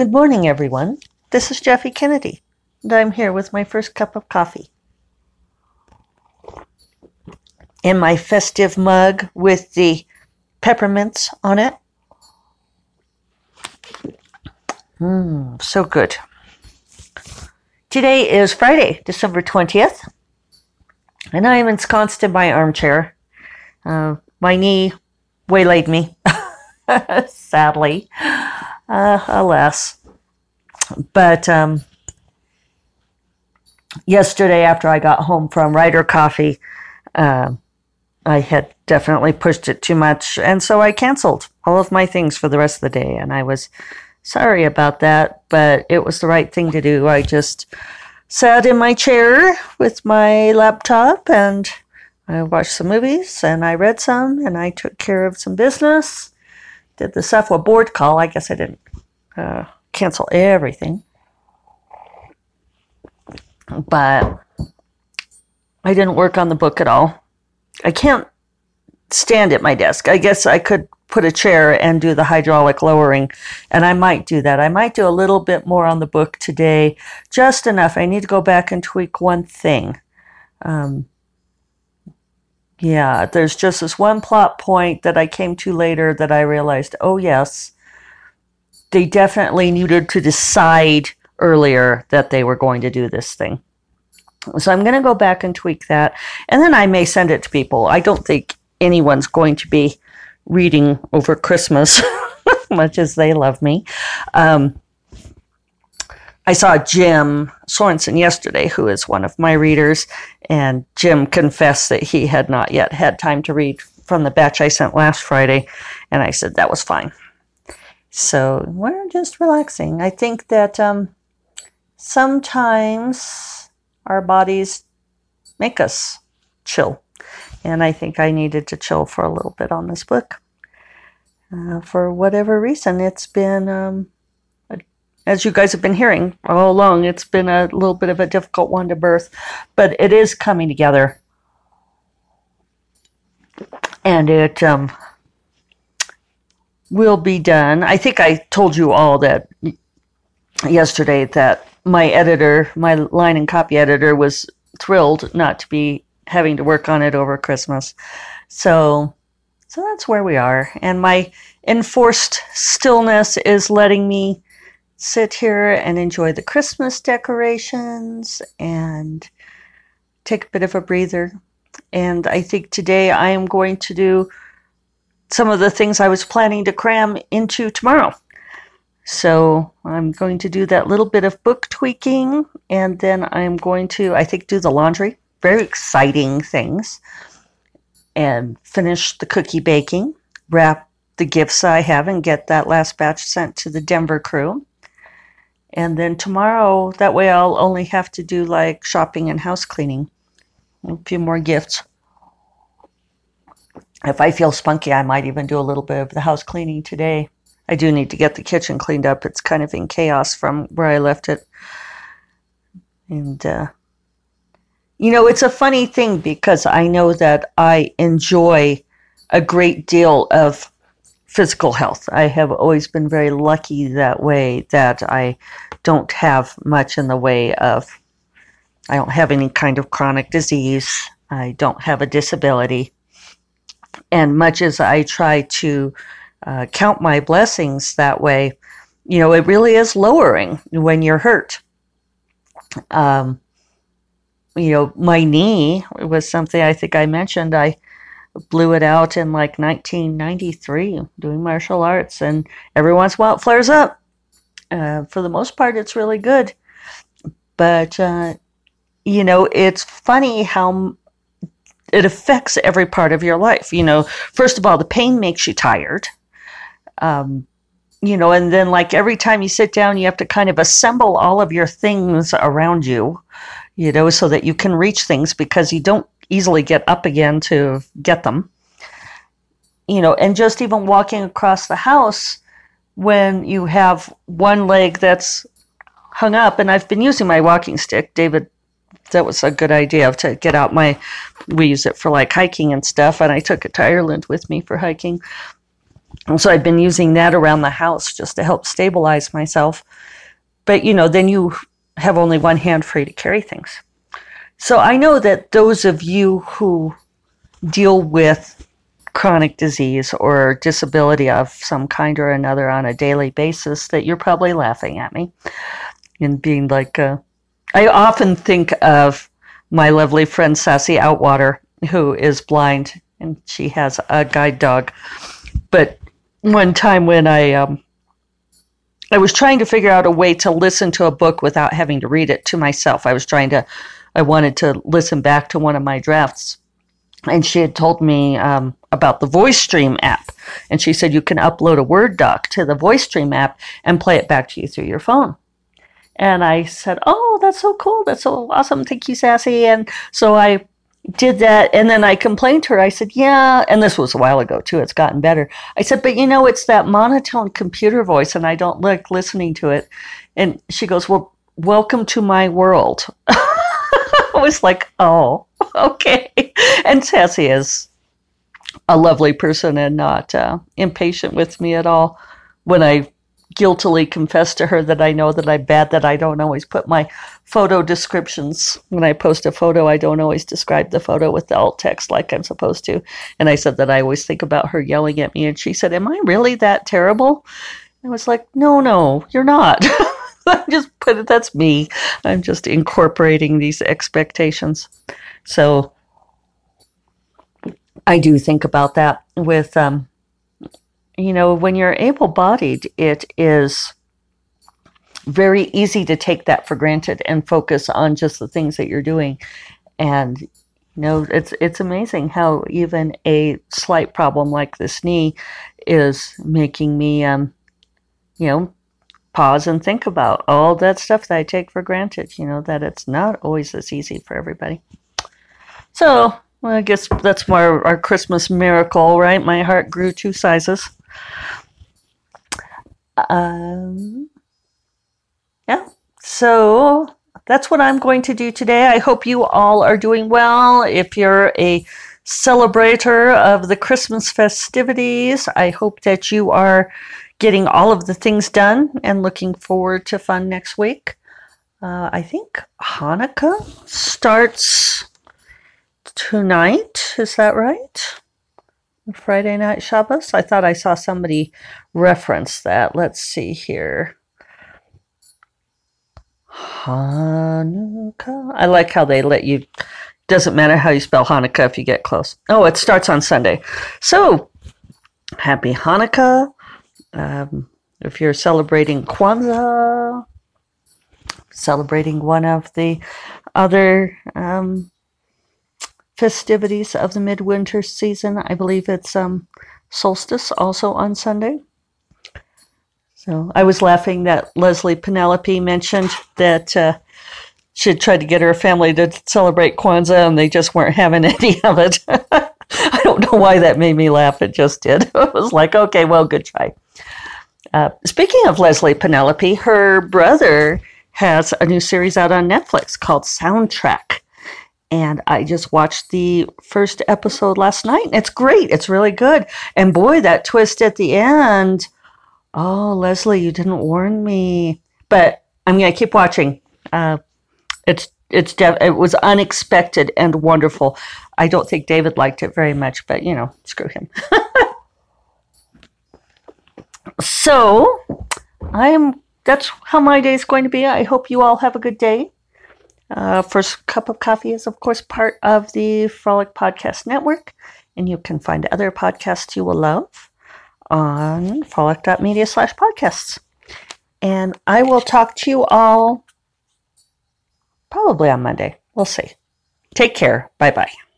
Good morning, everyone. This is Jeffe Kennedy, and I'm here with my first cup of coffee. In my festive mug with the peppermints on it. Mmm, so good. Today is Friday, December 20th, and I am ensconced in my armchair. Uh, my knee waylaid me, sadly. Uh, alas. But um, yesterday, after I got home from Ryder Coffee, uh, I had definitely pushed it too much, and so I canceled all of my things for the rest of the day. And I was sorry about that, but it was the right thing to do. I just sat in my chair with my laptop and I watched some movies and I read some and I took care of some business. Did the SFWA board call. I guess I didn't uh, cancel everything. But I didn't work on the book at all. I can't stand at my desk. I guess I could put a chair and do the hydraulic lowering, and I might do that. I might do a little bit more on the book today, just enough. I need to go back and tweak one thing. Um, yeah, there's just this one plot point that I came to later that I realized, oh, yes, they definitely needed to decide earlier that they were going to do this thing. So I'm going to go back and tweak that, and then I may send it to people. I don't think anyone's going to be reading over Christmas, much as they love me. Um, I saw Jim Sorensen yesterday, who is one of my readers, and Jim confessed that he had not yet had time to read from the batch I sent last Friday, and I said that was fine. So we're just relaxing. I think that um, sometimes our bodies make us chill. And I think I needed to chill for a little bit on this book. Uh, for whatever reason, it's been, um, as you guys have been hearing all along, it's been a little bit of a difficult one to birth, but it is coming together. And it, um, will be done. I think I told you all that yesterday that my editor, my line and copy editor, was thrilled not to be having to work on it over Christmas. So, so that's where we are. And my enforced stillness is letting me sit here and enjoy the Christmas decorations and take a bit of a breather. And I think today I am going to do some of the things I was planning to cram into tomorrow. So I'm going to do that little bit of book tweaking, and then I'm going to, I think, do the laundry. Very exciting things. And finish the cookie baking, wrap the gifts I have, and get that last batch sent to the Denver crew. And then tomorrow, that way I'll only have to do like shopping and house cleaning. A few more gifts if I feel spunky, I might even do a little bit of the house cleaning today. I do need to get the kitchen cleaned up. It's kind of in chaos from where I left it. And, uh, you know, it's a funny thing because I know that I enjoy a great deal of physical health. I have always been very lucky that way that I don't have much in the way of, I don't have any kind of chronic disease. I don't have a disability. And much as I try to uh, count my blessings that way, you know, it really is lowering when you're hurt. Um, you know, my knee was something I think I mentioned. I blew it out in like 1993 doing martial arts, and every once in a while it flares up. Uh, for the most part, it's really good. But, uh, you know, it's funny how it affects every part of your life. You know, first of all, the pain makes you tired. Um, you know, and then like every time you sit down, you have to kind of assemble all of your things around you, you know, so that you can reach things because you don't easily get up again to get them. You know, and just even walking across the house when you have one leg that's hung up, and I've been using my walking stick. David that was a good idea to get out my we use it for like hiking and stuff and i took it to ireland with me for hiking And so I've been using that around the house just to help stabilize myself. But, you know, then you have only one hand free to carry things. So I know that those of you who deal with chronic disease or disability of some kind or another on a daily basis that you're probably laughing at me and being like, uh, I often think of my lovely friend Sassy Outwater, who is blind and she has a guide dog. But one time when I um, I was trying to figure out a way to listen to a book without having to read it to myself. I was trying to I wanted to listen back to one of my drafts, and she had told me um, about the Voice Dream app, and she said you can upload a Word doc to the Voice Dream app and play it back to you through your phone. And I said, "Oh, that's so cool! That's so awesome! Thank you, Sassy." And so I did that and then I complained to her. I said, Yeah, and this was a while ago too. It's gotten better. I said, But you know, it's that monotone computer voice and I don't like listening to it. And she goes, Well, welcome to my world. I was like, Oh, okay. And Sassy is a lovely person and not uh, impatient with me at all. When I guiltily confess to her that I know that I'm bad, that I don't always put my photo descriptions. When I post a photo, I don't always describe the photo with the alt text like I'm supposed to. And I said that I always think about her yelling at me. And she said, Am I really that terrible? I was like, No, no, you're not. I just put it, that's me. I'm just incorporating these expectations. So I do think about that with, um, you know, when you're able bodied, it is very easy to take that for granted and focus on just the things that you're doing. And, you know, it's, it's amazing how even a slight problem like this knee is making me, um, you know, pause and think about all that stuff that I take for granted, you know, that it's not always as easy for everybody. So, well, I guess that's more our Christmas miracle, right? My heart grew two sizes. Um, yeah, so that's what I'm going to do today. I hope you all are doing well. If you're a celebrator of the Christmas festivities, I hope that you are getting all of the things done and looking forward to fun next week. Uh, I think Hanukkah starts tonight. Is that right? Friday night Shabbos? I thought I saw somebody reference that. Let's see here. Hanukkah. I like how they let you. Doesn't matter how you spell Hanukkah if you get close. Oh, it starts on Sunday. So, happy Hanukkah. Um, if you're celebrating Kwanzaa, celebrating one of the other um, festivities of the midwinter season. I believe it's um, solstice also on Sunday. So I was laughing that Leslye Penelope mentioned that uh, she had tried to get her family to celebrate Kwanzaa and they just weren't having any of it. I don't know why that made me laugh. It just did. It was like, okay, well, good try. Uh, speaking of Leslye Penelope, her brother has a new series out on Netflix called Soundtrack and I just watched the first episode last night. It's great. It's really good. And boy, that twist at the end. Oh, Leslye, you didn't warn me. But I'm gonna keep watching. Uh, it's it's it was unexpected and wonderful. I don't think David liked it very much, but you know, screw him. so, I am. That's how my day is going to be. I hope you all have a good day. Uh, First Cup of Coffee is, of course, part of the Frolic Podcast Network, and you can find other podcasts you will love on frolic.media slash podcasts. And I will talk to you all probably on Monday. We'll see. Take care. Bye bye.